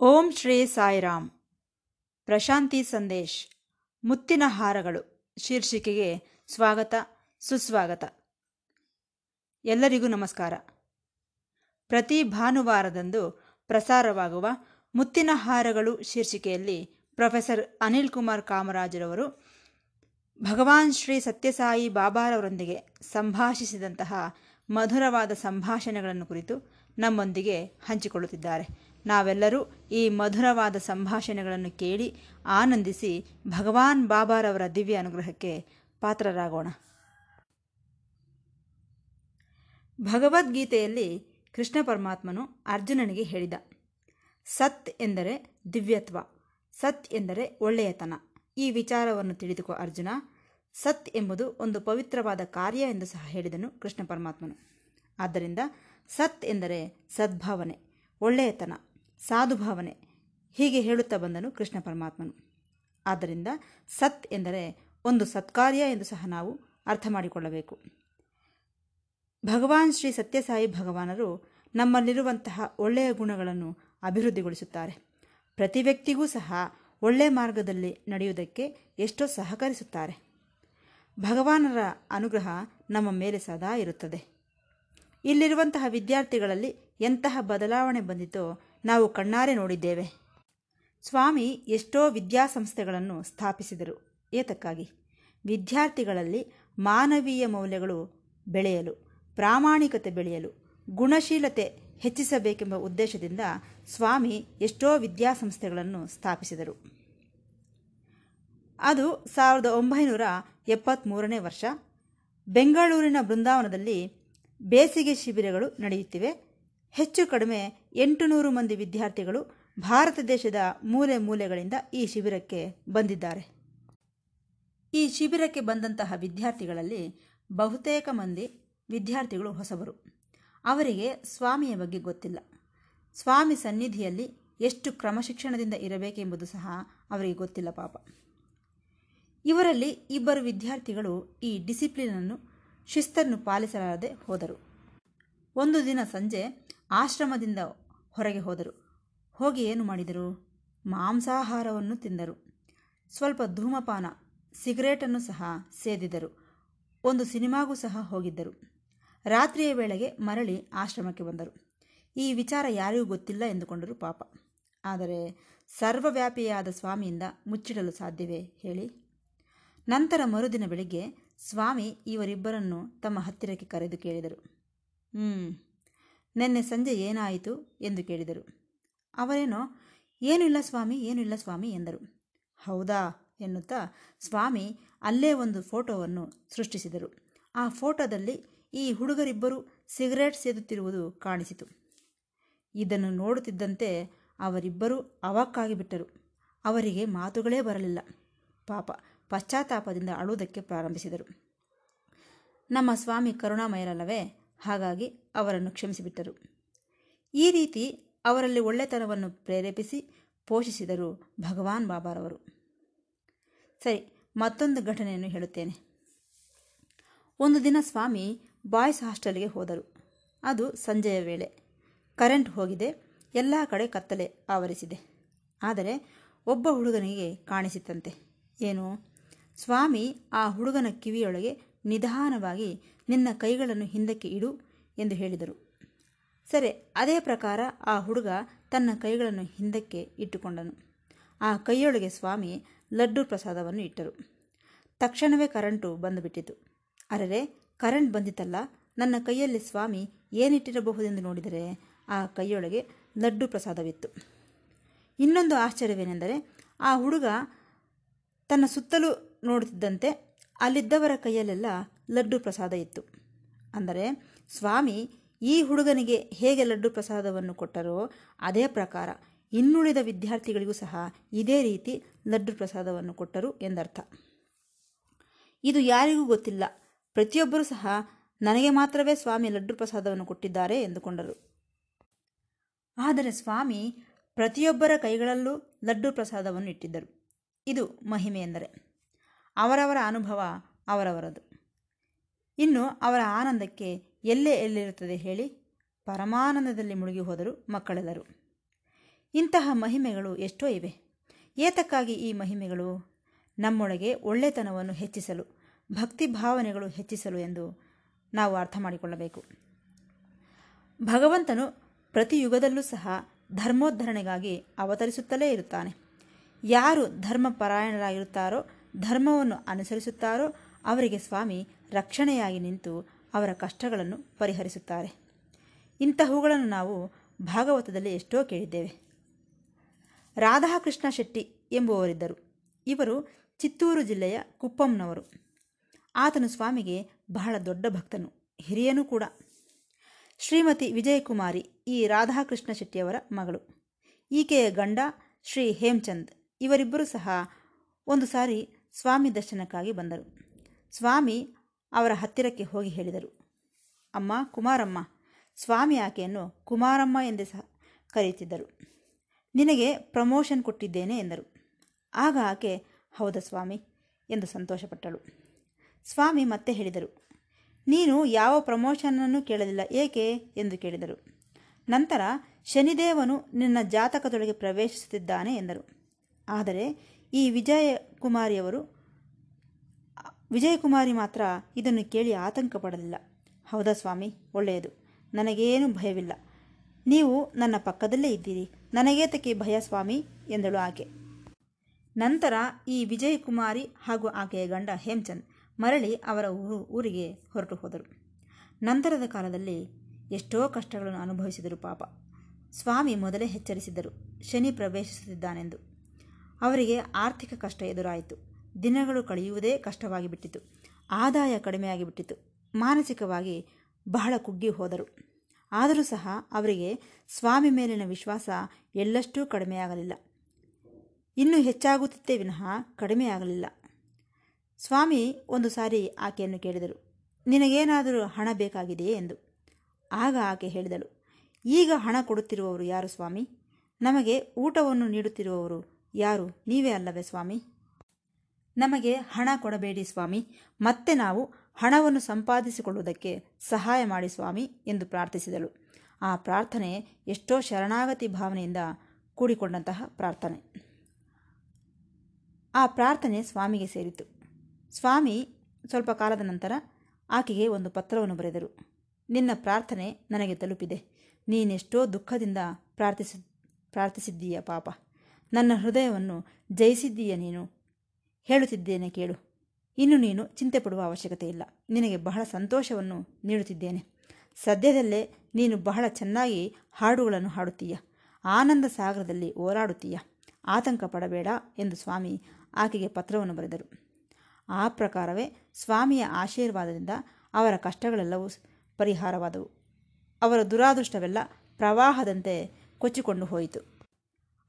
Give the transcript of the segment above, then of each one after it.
ಓಂ ಶ್ರೀ ಸಾಯಿರಾಮ್. ಪ್ರಶಾಂತಿ ಸಂದೇಶ್. ಮುತ್ತಿನ ಹಾರಗಳು. ಶೀರ್ಷಿಕೆಗೆ ಸ್ವಾಗತ, ಸುಸ್ವಾಗತ. ಎಲ್ಲರಿಗೂ ನಮಸ್ಕಾರ. ಪ್ರತಿ ಭಾನುವಾರದಂದು ಪ್ರಸಾರವಾಗುವ ಮುತ್ತಿನ ಹಾರಗಳು ಶೀರ್ಷಿಕೆಯಲ್ಲಿ ಪ್ರೊಫೆಸರ್ ಅನಿಲ್ ಕುಮಾರ್ ಕಾಮರಾಜರವರು ಭಗವಾನ್ ಶ್ರೀ ಸತ್ಯಸಾಯಿ ಬಾಬಾರವರೊಂದಿಗೆ ಸಂಭಾಷಿಸಿದಂತಹ ಮಧುರವಾದ ಸಂಭಾಷಣೆಗಳನ್ನು ಕುರಿತು ನಮ್ಮೊಂದಿಗೆ ಹಂಚಿಕೊಳ್ಳುತ್ತಿದ್ದಾರೆ. ನಾವೆಲ್ಲರೂ ಈ ಮಧುರವಾದ ಸಂಭಾಷಣೆಗಳನ್ನು ಕೇಳಿ ಆನಂದಿಸಿ ಭಗವಾನ್ ಬಾಬಾರವರ ದಿವ್ಯ ಅನುಗ್ರಹಕ್ಕೆ ಪಾತ್ರರಾಗೋಣ. ಭಗವದ್ಗೀತೆಯಲ್ಲಿ ಕೃಷ್ಣ ಪರಮಾತ್ಮನು ಅರ್ಜುನನಿಗೆ ಹೇಳಿದ, ಸತ್ ಎಂದರೆ ದಿವ್ಯತ್ವ, ಸತ್ ಎಂದರೆ ಒಳ್ಳೆಯತನ. ಈ ವಿಚಾರವನ್ನು ತಿಳಿದುಕೋ ಅರ್ಜುನ ಸತ್ ಎಂಬುದು ಒಂದು ಪವಿತ್ರವಾದ ಕಾರ್ಯ ಎಂದು ಸಹ ಹೇಳಿದನು ಕೃಷ್ಣ ಪರಮಾತ್ಮನು. ಆದ್ದರಿಂದ ಸತ್ ಎಂದರೆ ಸದ್ಭಾವನೆ, ಒಳ್ಳೆಯತನ, ಸಾಧುಭಾವನೆ ಹೀಗೆ ಹೇಳುತ್ತಾ ಬಂದನು ಕೃಷ್ಣ ಪರಮಾತ್ಮನು. ಆದ್ದರಿಂದ ಸತ್ ಎಂದರೆ ಒಂದು ಸತ್ಕಾರ್ಯ ಎಂದು ಸಹ ನಾವು ಅರ್ಥ ಮಾಡಿಕೊಳ್ಳಬೇಕು. ಭಗವಾನ್ ಶ್ರೀ ಸತ್ಯಸಾಯಿ ಭಗವಾನರು ನಮ್ಮಲ್ಲಿರುವಂತಹ ಒಳ್ಳೆಯ ಗುಣಗಳನ್ನು ಅಭಿವೃದ್ಧಿಗೊಳಿಸುತ್ತಾರೆ. ಪ್ರತಿ ವ್ಯಕ್ತಿಗೂ ಸಹ ಒಳ್ಳೆಯ ಮಾರ್ಗದಲ್ಲಿ ನಡೆಯುವುದಕ್ಕೆ ಎಷ್ಟೋ ಸಹಕರಿಸುತ್ತಾರೆ. ಭಗವಾನರ ಅನುಗ್ರಹ ನಮ್ಮ ಮೇಲೆ ಸದಾ ಇರುತ್ತದೆ. ಇಲ್ಲಿರುವಂತಹ ವಿದ್ಯಾರ್ಥಿಗಳಲ್ಲಿ ಎಂತಹ ಬದಲಾವಣೆ ಬಂದಿತೋ ನಾವು ಕಣ್ಣಾರೆ ನೋಡಿದ್ದೇವೆ. ಸ್ವಾಮಿ ಎಷ್ಟೋ ವಿದ್ಯಾಸಂಸ್ಥೆಗಳನ್ನು ಸ್ಥಾಪಿಸಿದರು. ಏತಕ್ಕಾಗಿ? ವಿದ್ಯಾರ್ಥಿಗಳಲ್ಲಿ ಮಾನವೀಯ ಮೌಲ್ಯಗಳು ಬೆಳೆಯಲು, ಪ್ರಾಮಾಣಿಕತೆ ಬೆಳೆಯಲು, ಗುಣಶೀಲತೆ ಹೆಚ್ಚಿಸಬೇಕೆಂಬ ಉದ್ದೇಶದಿಂದ ಸ್ವಾಮಿ ಎಷ್ಟೋ ವಿದ್ಯಾಸಂಸ್ಥೆಗಳನ್ನು ಸ್ಥಾಪಿಸಿದರು. ಅದು ಸಾವಿರದ ಒಂಬೈನೂರ ಎಪ್ಪತ್ತ್ಮೂರನೇ ವರ್ಷ. ಬೆಂಗಳೂರಿನ ಬೃಂದಾವನದಲ್ಲಿ ಬೇಸಿಗೆ ಶಿಬಿರಗಳು ನಡೆಯುತ್ತಿವೆ. ಹೆಚ್ಚು ಕಡಿಮೆ ಎಂಟು ನೂರು ಮಂದಿ ವಿದ್ಯಾರ್ಥಿಗಳು ಭಾರತ ದೇಶದ ಮೂಲೆ ಮೂಲೆಗಳಿಂದ ಈ ಶಿಬಿರಕ್ಕೆ ಬಂದಿದ್ದಾರೆ. ಈ ಶಿಬಿರಕ್ಕೆ ಬಂದಂತಹ ವಿದ್ಯಾರ್ಥಿಗಳಲ್ಲಿ ಬಹುತೇಕ ಮಂದಿ ವಿದ್ಯಾರ್ಥಿಗಳು ಹೊಸಬರು. ಅವರಿಗೆ ಸ್ವಾಮಿಯ ಬಗ್ಗೆ ಗೊತ್ತಿಲ್ಲ. ಸ್ವಾಮಿ ಸನ್ನಿಧಿಯಲ್ಲಿ ಎಷ್ಟು ಕ್ರಮಶಿಕ್ಷಣದಿಂದ ಇರಬೇಕೆಂಬುದು ಸಹ ಅವರಿಗೆ ಗೊತ್ತಿಲ್ಲ ಪಾಪ. ಇವರಲ್ಲಿ ಇಬ್ಬರು ವಿದ್ಯಾರ್ಥಿಗಳು ಈ ಡಿಸಿಪ್ಲಿನನ್ನು ಶಿಸ್ತನ್ನು ಪಾಲಿಸಲಾರದೆ ಹೋದರು. ಒಂದು ದಿನ ಸಂಜೆ ಆಶ್ರಮದಿಂದ ಹೊರಗೆ ಹೋದರು. ಹೋಗಿ ಏನು ಮಾಡಿದರು? ಮಾಂಸಾಹಾರವನ್ನು ತಿಂದರು. ಸ್ವಲ್ಪ ಧೂಮಪಾನ, ಸಿಗರೇಟನ್ನು ಸಹ ಸೇದಿದರು. ಒಂದು ಸಿನಿಮಾಗೂ ಸಹ ಹೋಗಿದ್ದರು. ರಾತ್ರಿಯ ವೇಳೆಗೆ ಮರಳಿ ಆಶ್ರಮಕ್ಕೆ ಬಂದರು. ಈ ವಿಚಾರ ಯಾರಿಗೂ ಗೊತ್ತಿಲ್ಲ ಎಂದುಕೊಂಡರು ಪಾಪ. ಆದರೆ ಸರ್ವವ್ಯಾಪಿಯಾದ ಸ್ವಾಮಿಯಿಂದ ಮುಚ್ಚಿಡಲು ಸಾಧ್ಯವೇ ಹೇಳಿ? ನಂತರ ಮರುದಿನ ಬೆಳಿಗ್ಗೆ ಸ್ವಾಮಿ ಇವರಿಬ್ಬರನ್ನು ತಮ್ಮ ಹತ್ತಿರಕ್ಕೆ ಕರೆದು ಕೇಳಿದರು. ಹ್ಞೂ ನಿನ್ನೆ ಸಂಜೆ ಏನಾಯಿತು ಎಂದು ಕೇಳಿದರು. ಅವರೇನೋ ಏನೂ ಇಲ್ಲ ಸ್ವಾಮಿ ಏನೂ ಇಲ್ಲ ಸ್ವಾಮಿ ಎಂದರು. ಹೌದಾ ಎನ್ನುತ್ತಾ ಸ್ವಾಮಿ ಅಲ್ಲೇ ಒಂದು ಫೋಟೋವನ್ನು ಸೃಷ್ಟಿಸಿದರು. ಆ ಫೋಟೋದಲ್ಲಿ ಈ ಹುಡುಗರಿಬ್ಬರು ಸಿಗರೇಟ್ ಸೇದುತ್ತಿರುವುದು ಕಾಣಿಸಿತು. ಇದನ್ನು ನೋಡುತ್ತಿದ್ದಂತೆ ಅವರಿಬ್ಬರೂ ಅವಾಕ್ಕಾಗಿಬಿಟ್ಟರು ಅವರಿಗೆ ಮಾತುಗಳೇ ಬರಲಿಲ್ಲ. ಪಾಪ ಪಶ್ಚಾತ್ತಾಪದಿಂದ ಅಳುವುದಕ್ಕೆ ಪ್ರಾರಂಭಿಸಿದರು. ನಮ್ಮ ಸ್ವಾಮಿ ಕರುಣಾಮಯರಲ್ಲವೇ? ಹಾಗಾಗಿ ಅವರನ್ನು ಕ್ಷಮಿಸಿಬಿಟ್ಟರು. ಈ ರೀತಿ ಅವರಲ್ಲಿ ಒಳ್ಳೆತನವನ್ನು ಪ್ರೇರೇಪಿಸಿ ಪೋಷಿಸಿದರು ಭಗವಾನ್ ಬಾಬಾರವರು. ಸರಿ, ಮತ್ತೊಂದು ಘಟನೆಯನ್ನು ಹೇಳುತ್ತೇನೆ. ಒಂದು ದಿನ ಸ್ವಾಮಿ ಬಾಯ್ಸ್ ಹಾಸ್ಟೆಲ್ಗೆ ಹೋದರು. ಅದು ಸಂಜೆಯ ವೇಳೆ. ಕರೆಂಟ್ ಹೋಗಿದೆ, ಎಲ್ಲ ಕಡೆ ಕತ್ತಲೆ ಆವರಿಸಿದೆ. ಆದರೆ ಒಬ್ಬ ಹುಡುಗನಿಗೆ ಕಾಣಿಸಿತಂತೆ ಏನು? ಸ್ವಾಮಿ ಆ ಹುಡುಗನ ಕಿವಿಯೊಳಗೆ ನಿಧಾನವಾಗಿ ನಿನ್ನ ಕೈಗಳನ್ನು ಹಿಂದಕ್ಕೆ ಇಡು ಎಂದು ಹೇಳಿದರು. ಸರಿ, ಅದೇ ಪ್ರಕಾರ ಆ ಹುಡುಗ ತನ್ನ ಕೈಗಳನ್ನು ಹಿಂದಕ್ಕೆ ಇಟ್ಟುಕೊಂಡನು. ಆ ಕೈಯೊಳಗೆ ಸ್ವಾಮಿ ಲಡ್ಡು ಪ್ರಸಾದವನ್ನು ಇಟ್ಟರು. ತಕ್ಷಣವೇ ಕರೆಂಟು ಬಂದುಬಿಟ್ಟಿತು. ಅರರೆ, ಕರೆಂಟ್ ಬಂದಿತಲ್ಲ ನನ್ನ ಕೈಯಲ್ಲಿ ಸ್ವಾಮಿ ಏನಿಟ್ಟಿರಬಹುದೆಂದು ನೋಡಿದರೆ ಆ ಕೈಯೊಳಗೆ ಲಡ್ಡು ಪ್ರಸಾದವಿತ್ತು. ಇನ್ನೊಂದು ಆಶ್ಚರ್ಯವೇನೆಂದರೆ ಆ ಹುಡುಗ ತನ್ನ ಸುತ್ತಲೂ ನೋಡುತ್ತಿದ್ದಂತೆ ಅಲ್ಲಿದ್ದವರ ಕೈಯಲ್ಲೆಲ್ಲ ಲಡ್ಡು ಪ್ರಸಾದ ಇತ್ತು. ಅಂದರೆ, ಸ್ವಾಮಿ ಈ ಹುಡುಗನಿಗೆ ಹೇಗೆ ಲಡ್ಡು ಪ್ರಸಾದವನ್ನು ಕೊಟ್ಟರೋ ಅದೇ ಪ್ರಕಾರ ಇನ್ನುಳಿದ ವಿದ್ಯಾರ್ಥಿಗಳಿಗೂ ಸಹ ಇದೇ ರೀತಿ ಲಡ್ಡು ಪ್ರಸಾದವನ್ನು ಕೊಟ್ಟರು ಎಂದರ್ಥ. ಇದು ಯಾರಿಗೂ ಗೊತ್ತಿಲ್ಲ. ಪ್ರತಿಯೊಬ್ಬರೂ ಸಹ ನನಗೆ ಮಾತ್ರವೇ ಸ್ವಾಮಿ ಲಡ್ಡು ಪ್ರಸಾದವನ್ನು ಕೊಟ್ಟಿದ್ದಾರೆ ಎಂದುಕೊಂಡರು. ಆದರೆ ಸ್ವಾಮಿ ಪ್ರತಿಯೊಬ್ಬರ ಕೈಗಳಲ್ಲೂ ಲಡ್ಡು ಪ್ರಸಾದವನ್ನು ಇಟ್ಟಿದ್ದರು. ಇದು ಮಹಿಮೆ ಎಂದರೆ. ಅವರವರ ಅನುಭವ ಅವರವರದು. ಇನ್ನು ಅವರ ಆನಂದಕ್ಕೆ ಎಲ್ಲೇ ಎಲ್ಲಿರುತ್ತದೆ ಹೇಳಿ ಪರಮಾನಂದದಲ್ಲಿ ಮುಳುಗಿ ಹೋದರು ಮಕ್ಕಳೆಲ್ಲರೂ. ಇಂತಹ ಮಹಿಮೆಗಳು ಎಷ್ಟೋ ಇವೆ. ಏತಕ್ಕಾಗಿ ಈ ಮಹಿಮೆಗಳು? ನಮ್ಮೊಳಗೆ ಒಳ್ಳೆತನವನ್ನು ಹೆಚ್ಚಿಸಲು, ಭಕ್ತಿ ಭಾವನೆಗಳು ಹೆಚ್ಚಿಸಲು ಎಂದು ನಾವು ಅರ್ಥ ಮಾಡಿಕೊಳ್ಳಬೇಕು. ಭಗವಂತನು ಪ್ರತಿ ಯುಗದಲ್ಲೂ ಸಹ ಧರ್ಮೋದ್ಧರಣೆಗಾಗಿ ಅವತರಿಸುತ್ತಲೇ ಇರುತ್ತಾನೆ. ಯಾರು ಧರ್ಮಪರಾಯಣರಾಗಿರುತ್ತಾರೋ ಧರ್ಮವನ್ನು ಅನುಸರಿಸುತ್ತಾರೋ ಅವರಿಗೆ ಸ್ವಾಮಿ ರಕ್ಷಣೆಯಾಗಿ ನಿಂತು ಅವರ ಕಷ್ಟಗಳನ್ನು ಪರಿಹರಿಸುತ್ತಾರೆ. ಇಂತಹವುಗಳನ್ನು ನಾವು ಭಾಗವತದಲ್ಲಿ ಎಷ್ಟೋ ಕೇಳಿದ್ದೇವೆ. ರಾಧಾಕೃಷ್ಣ ಶೆಟ್ಟಿ ಎಂಬುವವರಿದ್ದರು. ಇವರು ಚಿತ್ತೂರು ಜಿಲ್ಲೆಯ ಕುಪ್ಪಂನವರು. ಆತನು ಸ್ವಾಮಿಗೆ ಬಹಳ ದೊಡ್ಡ ಭಕ್ತನು, ಹಿರಿಯನೂ ಕೂಡ. ಶ್ರೀಮತಿ ವಿಜಯಕುಮಾರಿ ಈ ರಾಧಾಕೃಷ್ಣ ಶೆಟ್ಟಿಯವರ ಮಗಳು. ಈಕೆಯ ಗಂಡ ಶ್ರೀ ಹೇಮಚಂದ್. ಇವರಿಬ್ಬರೂ ಸಹ ಒಂದು ಸಾರಿ ಸ್ವಾಮಿ ದರ್ಶನಕ್ಕಾಗಿ ಬಂದರು. ಸ್ವಾಮಿ ಅವರ ಹತ್ತಿರಕ್ಕೆ ಹೋಗಿ ಹೇಳಿದರು. ಅಮ್ಮ, ಕುಮಾರಮ್ಮ, ಸ್ವಾಮಿ ಆಕೆಯನ್ನು ಕುಮಾರಮ್ಮ ಎಂದೇ ಸಹ ಕರೆಯುತ್ತಿದ್ದರು. ನಿನಗೆ ಪ್ರಮೋಷನ್ ಕೊಟ್ಟಿದ್ದೇನೆ ಎಂದರು. ಆಗ ಆಕೆ, ಹೌದಾ ಸ್ವಾಮಿ ಎಂದು ಸಂತೋಷಪಟ್ಟಳು. ಸ್ವಾಮಿ ಮತ್ತೆ ಹೇಳಿದರು, ನೀನು ಯಾವ ಪ್ರಮೋಷನನ್ನು ಕೇಳಲಿಲ್ಲ, ಏಕೆ ಎಂದು ಕೇಳಿದರು. ನಂತರ ಶನಿದೇವನು ನಿನ್ನ ಜಾತಕದೊಳಗೆ ಪ್ರವೇಶಿಸುತ್ತಿದ್ದಾನೆ ಎಂದರು. ಆದರೆ ಈ ವಿಜಯಕುಮಾರಿಯವರು, ವಿಜಯಕುಮಾರಿ ಮಾತ್ರ ಇದನ್ನು ಕೇಳಿ ಆತಂಕ ಪಡಲಿಲ್ಲ ಹೌದಾ ಸ್ವಾಮಿ, ಒಳ್ಳೆಯದು. ನನಗೇನು ಭಯವಿಲ್ಲ. ನೀವು ನನ್ನ ಪಕ್ಕದಲ್ಲೇ ಇದ್ದೀರಿ. ನನಗೇತಕ್ಕೆ ಭಯ ಸ್ವಾಮಿ? ಎಂದಳು ಆಕೆ. ನಂತರ ಈ ವಿಜಯಕುಮಾರಿ ಹಾಗೂ ಆಕೆಯ ಗಂಡ ಹೇಮಚಂದ್ ಮರಳಿ ಅವರ ಊರು, ಊರಿಗೆ ಹೊರಟು ಹೋದರು. ನಂತರದ ಕಾಲದಲ್ಲಿ ಎಷ್ಟೋ ಕಷ್ಟಗಳನ್ನು ಅನುಭವಿಸಿದರು ಪಾಪ. ಸ್ವಾಮಿ ಮೊದಲೇ ಎಚ್ಚರಿಸಿದರು ಶನಿ ಪ್ರವೇಶಿಸುತ್ತಿದ್ದಾನೆಂದು. ಅವರಿಗೆ ಆರ್ಥಿಕ ಕಷ್ಟ ಎದುರಾಯಿತು. ದಿನಗಳು ಕಳೆಯುವುದೇ ಕಷ್ಟವಾಗಿ ಬಿಟ್ಟಿತು ಆದಾಯ ಕಡಿಮೆಯಾಗಿ ಬಿಟ್ಟಿತು ಮಾನಸಿಕವಾಗಿ ಬಹಳ ಕುಗ್ಗಿ ಹೋದರು. ಆದರೂ ಸಹ ಅವರಿಗೆ ಸ್ವಾಮಿ ಮೇಲಿನ ವಿಶ್ವಾಸ ಎಳ್ಳಷ್ಟೂ ಕಡಿಮೆಯಾಗಲಿಲ್ಲ. ಇನ್ನೂ ಹೆಚ್ಚಾಗುತ್ತಿತ್ತೇ ವಿನಃ ಕಡಿಮೆಯಾಗಲಿಲ್ಲ. ಸ್ವಾಮಿ ಒಂದು ಸಾರಿ ಆಕೆಯನ್ನು ಕೇಳಿದರು. ನಿನಗೇನಾದರೂ ಹಣ ಬೇಕಾಗಿದೆಯೇ ಎಂದು. ಆಗ ಆಕೆ ಹೇಳಿದಳು. ಈಗ ಹಣ ಕೊಡುತ್ತಿರುವವರು ಯಾರು ಸ್ವಾಮಿ? ನಮಗೆ ಊಟವನ್ನು ನೀಡುತ್ತಿರುವವರು ಯಾರು? ನೀವೇ ಅಲ್ಲವೇ ಸ್ವಾಮಿ? ನಮಗೆ ಹಣ ಕೊಡಬೇಡಿ ಸ್ವಾಮಿ. ಮತ್ತೆ ನಾವು ಹಣವನ್ನು ಸಂಪಾದಿಸಿಕೊಳ್ಳುವುದಕ್ಕೆ ಸಹಾಯ ಮಾಡಿ ಸ್ವಾಮಿ ಎಂದು ಪ್ರಾರ್ಥಿಸಿದಳು. ಆ ಪ್ರಾರ್ಥನೆ ಎಷ್ಟೋ ಶರಣಾಗತಿ ಭಾವನೆಯಿಂದ ಕೂಡಿಕೊಂಡಂತಹ ಪ್ರಾರ್ಥನೆ. ಆ ಪ್ರಾರ್ಥನೆ ಸ್ವಾಮಿಗೆ ಸೇರಿತು ಸ್ವಾಮಿ ಸ್ವಲ್ಪ ಕಾಲದ ನಂತರ ಆಕೆಗೆ ಒಂದು ಪತ್ರವನ್ನು ಬರೆದರು. ನಿನ್ನ ಪ್ರಾರ್ಥನೆ ನನಗೆ ತಲುಪಿದೆ. ನೀನೆಷ್ಟೋ ದುಃಖದಿಂದ ಪ್ರಾರ್ಥಿಸಿ, ಪ್ರಾರ್ಥಿಸಿದ್ದೀಯ ಪಾಪ. ನನ್ನ ಹೃದಯವನ್ನು ಜಯಿಸಿದ್ದೀಯ ನೀನು. ಹೇಳುತ್ತಿದ್ದೇನೆ ಕೇಳು. ಇನ್ನು ನೀನು ಚಿಂತೆ ಪಡುವ ಅವಶ್ಯಕತೆ ಇಲ್ಲ. ನಿನಗೆ ಬಹಳ ಸಂತೋಷವನ್ನು ನೀಡುತ್ತಿದ್ದೇನೆ. ಸದ್ಯದಲ್ಲೇ ನೀನು ಬಹಳ ಚೆನ್ನಾಗಿ ಹಾಡುಗಳನ್ನು ಹಾಡುತ್ತೀಯ. ಆನಂದ ಸಾಗರದಲ್ಲಿ ಓಡಾಡುತ್ತೀಯ ಆತಂಕ ಪಡಬೇಡ ಎಂದು ಸ್ವಾಮಿ ಆಕೆಗೆ ಪತ್ರವನ್ನು ಬರೆದರು. ಆ ಪ್ರಕಾರವೇ ಸ್ವಾಮಿಯ ಆಶೀರ್ವಾದದಿಂದ ಅವರ ಕಷ್ಟಗಳೆಲ್ಲವೂ ಪರಿಹಾರವಾದವು. ಅವರ ದುರಾದೃಷ್ಟವೆಲ್ಲ ಪ್ರವಾಹದಂತೆ ಕೊಚ್ಚಿಕೊಂಡು ಹೋಯಿತು.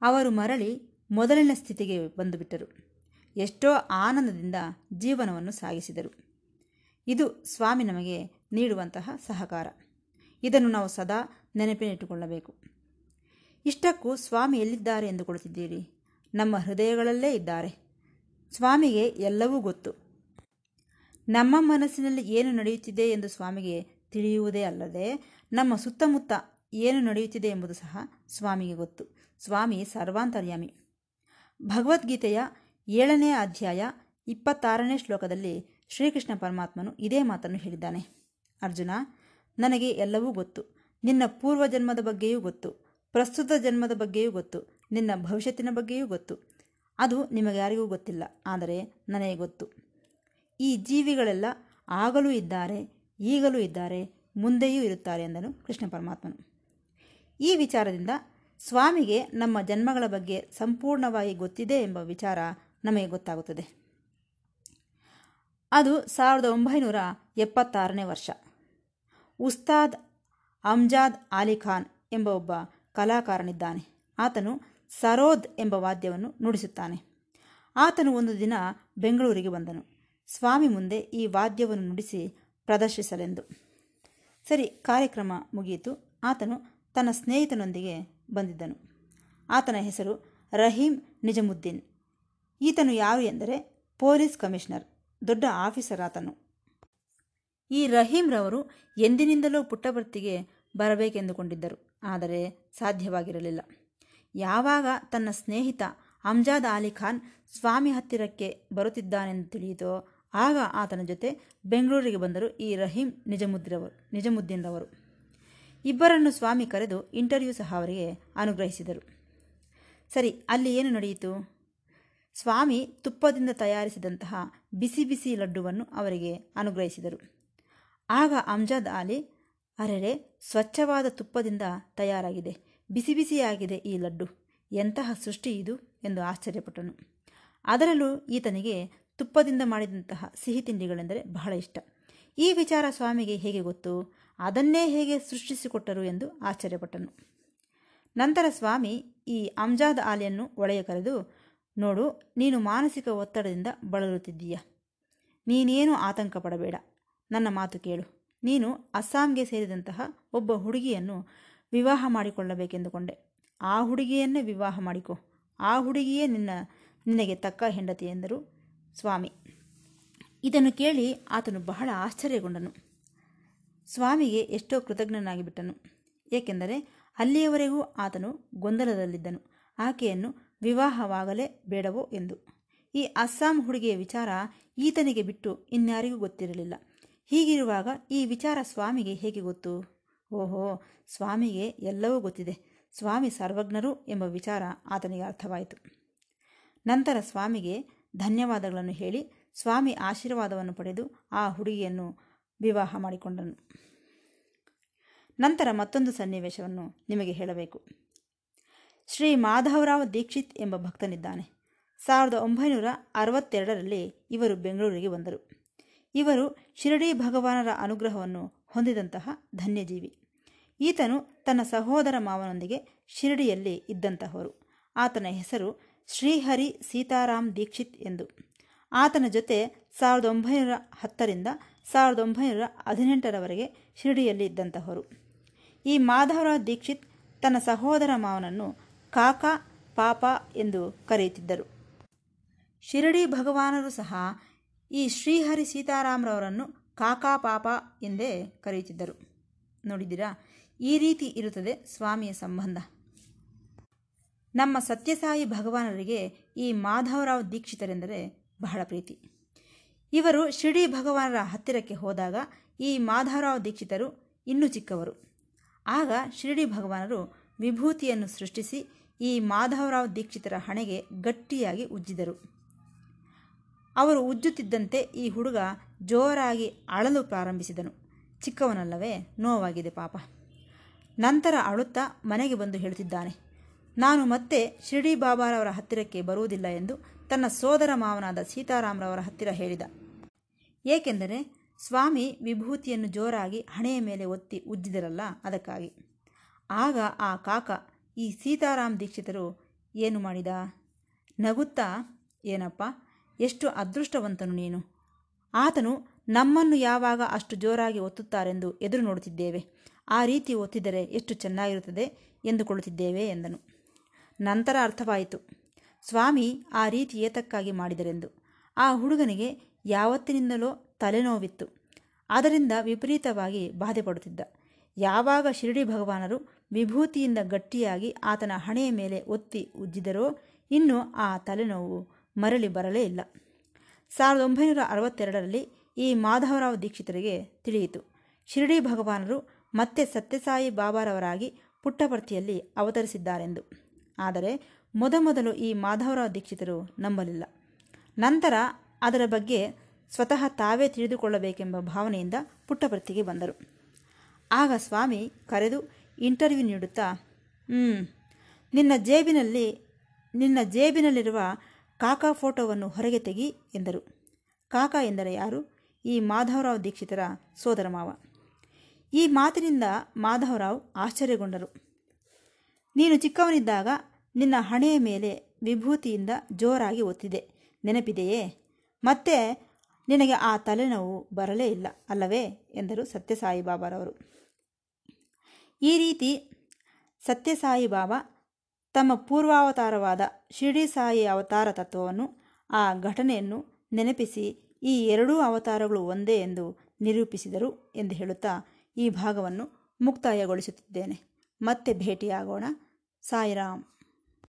ಅವರು ಮರಳಿ ಮೊದಲಿನ ಸ್ಥಿತಿಗೆ ಬಂದುಬಿಟ್ಟರು. ಎಷ್ಟೋ ಆನಂದದಿಂದ ಜೀವನವನ್ನು ಸಾಗಿಸಿದರು. ಇದು ಸ್ವಾಮಿ ನಮಗೆ ನೀಡುವಂತಹ ಸಹಕಾರ. ಇದನ್ನು ನಾವು ಸದಾ ನೆನಪಿನಿಟ್ಟುಕೊಳ್ಳಬೇಕು. ಇಷ್ಟಕ್ಕೂ ಸ್ವಾಮಿ ಎಲ್ಲಿದ್ದಾರೆ ಎಂದುಕೊಳ್ಳುತ್ತಿದ್ದೀರಿ? ನಮ್ಮ ಹೃದಯಗಳಲ್ಲೇ ಇದ್ದಾರೆ. ಸ್ವಾಮಿಗೆ ಎಲ್ಲವೂ ಗೊತ್ತು. ನಮ್ಮ ಮನಸ್ಸಿನಲ್ಲಿ ಏನು ನಡೆಯುತ್ತಿದೆ ಎಂದು ಸ್ವಾಮಿಗೆ ತಿಳಿಯುವುದೇ ಅಲ್ಲದೆ ನಮ್ಮ ಸುತ್ತಮುತ್ತ ಏನು ನಡೆಯುತ್ತಿದೆ ಎಂಬುದು ಸಹ ಸ್ವಾಮಿಗೆ ಗೊತ್ತು. ಸ್ವಾಮಿ ಸರ್ವಾಂತರ್ಯಾಮಿ. ಭಗವದ್ಗೀತೆಯ ಏಳನೇ ಅಧ್ಯಾಯ ಇಪ್ಪತ್ತಾರನೇ ಶ್ಲೋಕದಲ್ಲಿ ಶ್ರೀಕೃಷ್ಣ ಪರಮಾತ್ಮನು ಇದೇ ಮಾತನ್ನು ಹೇಳಿದ್ದಾನೆ. ಅರ್ಜುನ, ನನಗೆ ಎಲ್ಲವೂ ಗೊತ್ತು. ನಿನ್ನ ಪೂರ್ವ ಜನ್ಮದ ಬಗ್ಗೆಯೂ ಗೊತ್ತು. ಪ್ರಸ್ತುತ ಜನ್ಮದ ಬಗ್ಗೆಯೂ ಗೊತ್ತು. ನಿನ್ನ ಭವಿಷ್ಯತ್ತಿನ ಬಗ್ಗೆಯೂ ಗೊತ್ತು. ಅದು ನಿಮಗೆ ಯಾರಿಗೂ ಗೊತ್ತಿಲ್ಲ, ಆದರೆ ನನಗೆ ಗೊತ್ತು. ಈ ಜೀವಿಗಳೆಲ್ಲ ಆಗಲೂ ಇದ್ದಾರೆ, ಈಗಲೂ ಇದ್ದಾರೆ, ಮುಂದೆಯೂ ಇರುತ್ತಾರೆ ಎಂದನು ಕೃಷ್ಣ ಪರಮಾತ್ಮನು. ಈ ವಿಚಾರದಿಂದ ಸ್ವಾಮಿಗೆ ನಮ್ಮ ಜನ್ಮಗಳ ಬಗ್ಗೆ ಸಂಪೂರ್ಣವಾಗಿ ಗೊತ್ತಿದೆ ಎಂಬ ವಿಚಾರ ನಮಗೆ ಗೊತ್ತಾಗುತ್ತದೆ. ಅದು ಸಾವಿರದ ಒಂಬೈನೂರ ಎಪ್ಪತ್ತಾರನೇ ವರ್ಷ. ಉಸ್ತಾದ್ ಅಮ್ಜಾದ್ ಅಲಿ ಖಾನ್ ಎಂಬ ಒಬ್ಬ ಕಲಾಕಾರನಿದ್ದಾನೆ. ಆತನು ಸರೋದ್ ಎಂಬ ವಾದ್ಯವನ್ನು ನುಡಿಸುತ್ತಾನೆ. ಆತನು ಒಂದು ದಿನ ಬೆಂಗಳೂರಿಗೆ ಬಂದನು. ಸ್ವಾಮಿ ಮುಂದೆ ಈ ವಾದ್ಯವನ್ನು ನುಡಿಸಿ ಪ್ರದರ್ಶಿಸಲೆಂದು. ಸರಿ, ಕಾರ್ಯಕ್ರಮ ಮುಗಿಯಿತು. ಆತನು ತನ್ನ ಸ್ನೇಹಿತನೊಂದಿಗೆ ಬಂದಿದ್ದನು. ಆತನ ಹೆಸರು ರಹೀಂ ನಿಜಮುದ್ದೀನ್. ಈತನು ಯಾರು ಎಂದರೆ ಪೊಲೀಸ್ ಕಮಿಷನರ್, ದೊಡ್ಡ ಆಫೀಸರ್ ಆತನು. ಈ ರಹೀಂರವರು ಎಂದಿನಿಂದಲೂ ಪುಟ್ಟಭರ್ತಿಗೆ ಬರಬೇಕೆಂದುಕೊಂಡಿದ್ದರು, ಆದರೆ ಸಾಧ್ಯವಾಗಿರಲಿಲ್ಲ. ಯಾವಾಗ ತನ್ನ ಸ್ನೇಹಿತ ಅಮ್ಜಾದ್ ಅಲಿ ಖಾನ್ ಸ್ವಾಮಿ ಹತ್ತಿರಕ್ಕೆ ಬರುತ್ತಿದ್ದಾನೆಂದು ತಿಳಿಯಿತೋ, ಆಗ ಆತನ ಜೊತೆ ಬೆಂಗಳೂರಿಗೆ ಬಂದರು ಈ ರಹೀಂ ನಿಜಮುದ್ದಿರವರು ನಿಜಮುದ್ದೀನ್ರವರು ಇಬ್ಬರನ್ನು ಸ್ವಾಮಿ ಕರೆದು ಇಂಟರ್ವ್ಯೂ ಸಹ ಅವರಿಗೆ ಅನುಗ್ರಹಿಸಿದರು. ಸರಿ, ಅಲ್ಲಿ ಏನು ನಡೆಯಿತು? ಸ್ವಾಮಿ ತುಪ್ಪದಿಂದ ತಯಾರಿಸಿದಂತಹ ಬಿಸಿ ಬಿಸಿ ಲಡ್ಡುವನ್ನು ಅವರಿಗೆ ಅನುಗ್ರಹಿಸಿದರು. ಆಗ ಅಮ್ಜದ್ ಆಲಿ, ಅರೆರೆ, ಸ್ವಚ್ಛವಾದ ತುಪ್ಪದಿಂದ ತಯಾರಾಗಿದೆ, ಬಿಸಿ ಬಿಸಿಯಾಗಿದೆ ಈ ಲಡ್ಡು. ಎಂತಹ ಸೃಷ್ಟಿ ಇದು ಎಂದು ಆಶ್ಚರ್ಯಪಟ್ಟನು. ಅದರಲ್ಲೂ ಈತನಿಗೆ ತುಪ್ಪದಿಂದ ಮಾಡಿದಂತಹ ಸಿಹಿ ತಿಂಡಿಗಳೆಂದರೆ ಬಹಳ ಇಷ್ಟ. ಈ ವಿಚಾರ ಸ್ವಾಮಿಗೆ ಹೇಗೆ ಗೊತ್ತು? ಅದನ್ನೇ ಹೇಗೆ ಸೃಷ್ಟಿಸಿಕೊಟ್ಟರು ಎಂದು ಆಶ್ಚರ್ಯಪಟ್ಟನು. ನಂತರ ಸ್ವಾಮಿ ಈ ಅಮ್ಜಾದ್ ಆಲಿಯನ್ನು ಒಳೆಯ ಕರೆದು, ನೋಡು, ನೀನು ಮಾನಸಿಕ ಒತ್ತಡದಿಂದ ಬಳಲುತ್ತಿದ್ದೀಯ. ನೀನೇನು ಆತಂಕ ಪಡಬೇಡ ನನ್ನ ಮಾತು ಕೇಳು. ನೀನು ಅಸ್ಸಾಂಗೆ ಸೇರಿದಂತಹ ಒಬ್ಬ ಹುಡುಗಿಯನ್ನು ವಿವಾಹ ಮಾಡಿಕೊಳ್ಳಬೇಕೆಂದುಕೊಂಡೆ. ಆ ಹುಡುಗಿಯನ್ನೇ ವಿವಾಹ ಮಾಡಿಕೊ. ಆ ಹುಡುಗಿಯೇ ನಿನ್ನ, ನಿನಗೆ ತಕ್ಕ ಹೆಂಡತಿ ಎಂದರು ಸ್ವಾಮಿ. ಇದನ್ನು ಕೇಳಿ ಆತನು ಬಹಳ ಆಶ್ಚರ್ಯಗೊಂಡನು. ಸ್ವಾಮಿಗೆ ಎಷ್ಟೋ ಕೃತಜ್ಞನಾಗಿಬಿಟ್ಟನು. ಏಕೆಂದರೆ ಅಲ್ಲಿಯವರೆಗೂ ಆತನು ಗೊಂದಲದಲ್ಲಿದ್ದನು. ಆಕೆಯನ್ನು ವಿವಾಹವಾಗಲೇ ಬೇಡವೋ ಎಂದು. ಈ ಅಸ್ಸಾಂ ಹುಡುಗಿಯ ವಿಚಾರ ಈತನಿಗೆ ಬಿಟ್ಟು ಇನ್ಯಾರಿಗೂ ಗೊತ್ತಿರಲಿಲ್ಲ. ಹೀಗಿರುವಾಗ ಈ ವಿಚಾರ ಸ್ವಾಮಿಗೆ ಹೇಗೆ ಗೊತ್ತು? ಓಹೋ, ಸ್ವಾಮಿಗೆ ಎಲ್ಲವೂ ಗೊತ್ತಿದೆ. ಸ್ವಾಮಿ ಸರ್ವಜ್ಞರು ಎಂಬ ವಿಚಾರ ಆತನಿಗೆ ಅರ್ಥವಾಯಿತು. ನಂತರ ಸ್ವಾಮಿಗೆ ಧನ್ಯವಾದಗಳನ್ನು ಹೇಳಿ ಸ್ವಾಮಿ ಆಶೀರ್ವಾದವನ್ನು ಪಡೆದು ಆ ಹುಡುಗಿಯನ್ನು ವಿವಾಹ ಮಾಡಿಕೊಂಡನು. ನಂತರ ಮತ್ತೊಂದು ಸನ್ನಿವೇಶವನ್ನು ನಿಮಗೆ ಹೇಳಬೇಕು. ಶ್ರೀ ಮಾಧವರಾವ್ ದೀಕ್ಷಿತ್ ಎಂಬ ಭಕ್ತನಿದ್ದಾನೆ. ಸಾವಿರದ ಒಂಬೈನೂರ ಅರವತ್ತೆರಡರಲ್ಲಿ ಇವರು ಬೆಂಗಳೂರಿಗೆ ಬಂದರು. ಇವರು ಶಿರಡಿ ಭಗವಾನರ ಅನುಗ್ರಹವನ್ನು ಹೊಂದಿದಂತಹ ಧನ್ಯಜೀವಿ. ಈತನು ತನ್ನ ಸಹೋದರ ಮಾವನೊಂದಿಗೆ ಶಿರಡಿಯಲ್ಲಿ ಇದ್ದಂತಹವರು. ಆತನ ಹೆಸರು ಶ್ರೀಹರಿ ಸೀತಾರಾಮ್ ದೀಕ್ಷಿತ್ ಎಂದು. ಆತನ ಜೊತೆ ಸಾವಿರದ ಒಂಬೈನೂರ ಹತ್ತರಿಂದ ಸಾವಿರದ ಒಂಬೈನೂರ ಹದಿನೆಂಟರವರೆಗೆ ಶಿರಡಿಯಲ್ಲಿ ಇದ್ದಂತಹವರು ಈ ಮಾಧವರಾವ್ ದೀಕ್ಷಿತ್ ತನ್ನ ಸಹೋದರ ಮಾವನನ್ನು ಕಾಕಾ, ಪಾಪ ಎಂದು ಕರೆಯುತ್ತಿದ್ದರು. ಶಿರಡಿ ಭಗವಾನರು ಸಹ ಈ ಶ್ರೀಹರಿ ಸೀತಾರಾಮರವರನ್ನು ಕಾಕಾ, ಪಾಪ ಎಂದೇ ಕರೆಯುತ್ತಿದ್ದರು. ನೋಡಿದ್ದೀರಾ? ಈ ರೀತಿ ಇರುತ್ತದೆ ಸ್ವಾಮಿಯ ಸಂಬಂಧ. ನಮ್ಮ ಸತ್ಯಸಾಯಿ ಭಗವಾನರಿಗೆ ಈ ಮಾಧವರಾವ್ ದೀಕ್ಷಿತರೆಂದರೆ ಬಹಳ ಪ್ರೀತಿ. ಇವರು ಶಿರಡಿ ಭಗವಾನರ ಹತ್ತಿರಕ್ಕೆ ಹೋದಾಗ ಈ ಮಾಧವರಾವ್ ದೀಕ್ಷಿತರು ಇನ್ನೂ ಚಿಕ್ಕವರು. ಆಗ ಶಿರಡಿ ಭಗವಾನರು ವಿಭೂತಿಯನ್ನು ಸೃಷ್ಟಿಸಿ ಈ ಮಾಧವರಾವ್ ದೀಕ್ಷಿತರ ಹಣೆಗೆ ಗಟ್ಟಿಯಾಗಿ ಉಜ್ಜಿದರು. ಅವರು ಉಜ್ಜುತ್ತಿದ್ದಂತೆ ಈ ಹುಡುಗ ಜೋರಾಗಿ ಅಳಲು ಪ್ರಾರಂಭಿಸಿದನು. ಚಿಕ್ಕವನಲ್ಲವೇ, ನೋವಾಗಿದೆ ಪಾಪ. ನಂತರ ಅಳುತ್ತಾ ಮನೆಗೆ ಬಂದು ಹೇಳುತ್ತಿದ್ದಾನೆ ನಾನು ಮತ್ತೆ ಶಿರಡಿ ಬಾಬಾರವರ ಹತ್ತಿರಕ್ಕೆ ಬರುವುದಿಲ್ಲ ಎಂದು ತನ್ನ ಸೋದರ ಮಾವನಾದ ಸೀತಾರಾಮರವರ ಹತ್ತಿರ ಹೇಳಿದ. ಏಕೆಂದರೆ ಸ್ವಾಮಿ ವಿಭೂತಿಯನ್ನು ಜೋರಾಗಿ ಹಣೆಯ ಮೇಲೆ ಒತ್ತಿ ಉಜ್ಜಿದರಲ್ಲ ಅದಕ್ಕಾಗಿ. ಆಗ ಆ ಕಾಕ, ಈ ಸೀತಾರಾಮ್ ದೀಕ್ಷಿತರು ಏನು ಮಾಡಿದ? ನಗುತ್ತಾ, ಏನಪ್ಪ, ಎಷ್ಟು ಅದೃಷ್ಟವಂತನು ನೀನು. ಆತನು ನಮ್ಮನ್ನು ಯಾವಾಗ ಅಷ್ಟು ಜೋರಾಗಿ ಒತ್ತುತ್ತಾರೆಂದು ಎದುರು ನೋಡುತ್ತಿದ್ದೇವೆ. ಆ ರೀತಿ ಒತ್ತಿದರೆ ಎಷ್ಟು ಚೆನ್ನಾಗಿರುತ್ತದೆ ಎಂದುಕೊಳ್ಳುತ್ತಿದ್ದೇವೆ ಎಂದನು. ನಂತರ ಅರ್ಥವಾಯಿತು. ಸ್ವಾಮಿ ಆ ರೀತಿ ಏತಕ್ಕಾಗಿ ಮಾಡಿದರೆಂದು. ಆ ಹುಡುಗನಿಗೆ ಯಾವತ್ತಿನಿಂದಲೋ ತಲೆನೋವಿತ್ತು. ಅದರಿಂದ ವಿಪರೀತವಾಗಿ ಬಾಧೆಪಡುತ್ತಿದ್ದ. ಯಾವಾಗ ಶಿರಡಿ ಭಗವಾನರು ವಿಭೂತಿಯಿಂದ ಗಟ್ಟಿಯಾಗಿ ಆತನ ಹಣೆಯ ಮೇಲೆ ಒತ್ತಿ ಉಜ್ಜಿದರೋ ಇನ್ನು ಆ ತಲೆನೋವು ಮರಳಿ ಬರಲೇ ಇಲ್ಲ. ಸಾವಿರದ ಒಂಬೈನೂರ ಅರವತ್ತೆರಡರಲ್ಲಿ ಈ ಮಾಧವರಾವ್ ದೀಕ್ಷಿತರಿಗೆ ತಿಳಿಯಿತು. ಶಿರಡಿ ಭಗವಾನರು ಮತ್ತೆ ಸತ್ಯಸಾಯಿ ಬಾಬಾರವರಾಗಿ ಪುಟ್ಟಪರ್ತಿಯಲ್ಲಿ ಅವತರಿಸಿದ್ದಾರೆಂದು. ಆದರೆ ಮೊದಮೊದಲು ಈ ಮಾಧವರಾವ್ ದೀಕ್ಷಿತರು ನಂಬಲಿಲ್ಲ. ನಂತರ ಅದರ ಬಗ್ಗೆ ಸ್ವತಃ ತಾವೇ ತಿಳಿದುಕೊಳ್ಳಬೇಕೆಂಬ ಭಾವನೆಯಿಂದ ಪುಟ್ಟಪರ್ತಿಗೆ ಬಂದರು. ಆಗ ಸ್ವಾಮಿ ಕರೆದು ಇಂಟರ್ವ್ಯೂ ನೀಡುತ್ತಾ ಹ್ಞೂ ನಿನ್ನ ಜೇಬಿನಲ್ಲಿ, ನಿನ್ನ ಜೇಬಿನಲ್ಲಿರುವ ಕಾಕಾ ಫೋಟೋವನ್ನು ಹೊರಗೆ ತೆಗಿ ಎಂದರು. ಕಾಕಾ ಎಂದರೆ ಯಾರು? ಈ ಮಾಧವರಾವ್ ದೀಕ್ಷಿತರ ಸೋದರ ಮಾವ. ಈ ಮಾತಿನಿಂದ ಮಾಧವರಾವ್ ಆಶ್ಚರ್ಯಗೊಂಡರು. ನೀನು ಚಿಕ್ಕವನಿದ್ದಾಗ ನಿನ್ನ ಹಣೆಯ ಮೇಲೆ ವಿಭೂತಿಯಿಂದ ಜೋರಾಗಿ ಒತ್ತಿದೆ. ನೆನಪಿದೆಯೇ? ಮತ್ತೆ ನಿನಗೆ ಆ ತಲೆನೋವು ಬರಲೇ ಇಲ್ಲ ಅಲ್ಲವೇ? ಎಂದರು ಸತ್ಯಸಾಯಿ ಬಾಬಾರವರು ಈ ರೀತಿ ಸತ್ಯಸಾಯಿ ಬಾಬಾ ತಮ್ಮ ಪೂರ್ವಾವತಾರವಾದ ಶಿರಡಿ ಸಾಯಿ ಅವತಾರ ತತ್ವವನ್ನು ಆ ಘಟನೆಯನ್ನು ನೆನಪಿಸಿ ಈ ಎರಡೂ ಅವತಾರಗಳು ಒಂದೇ ಎಂದು ನಿರೂಪಿಸಿದರು ಎಂದು ಹೇಳುತ್ತಾ ಈ ಭಾಗವನ್ನು ಮುಕ್ತಾಯಗೊಳಿಸುತ್ತಿದ್ದೇನೆ. ಮತ್ತೆ ಭೇಟಿಯಾಗೋಣ. ಸಾಯಿರಾಮ್.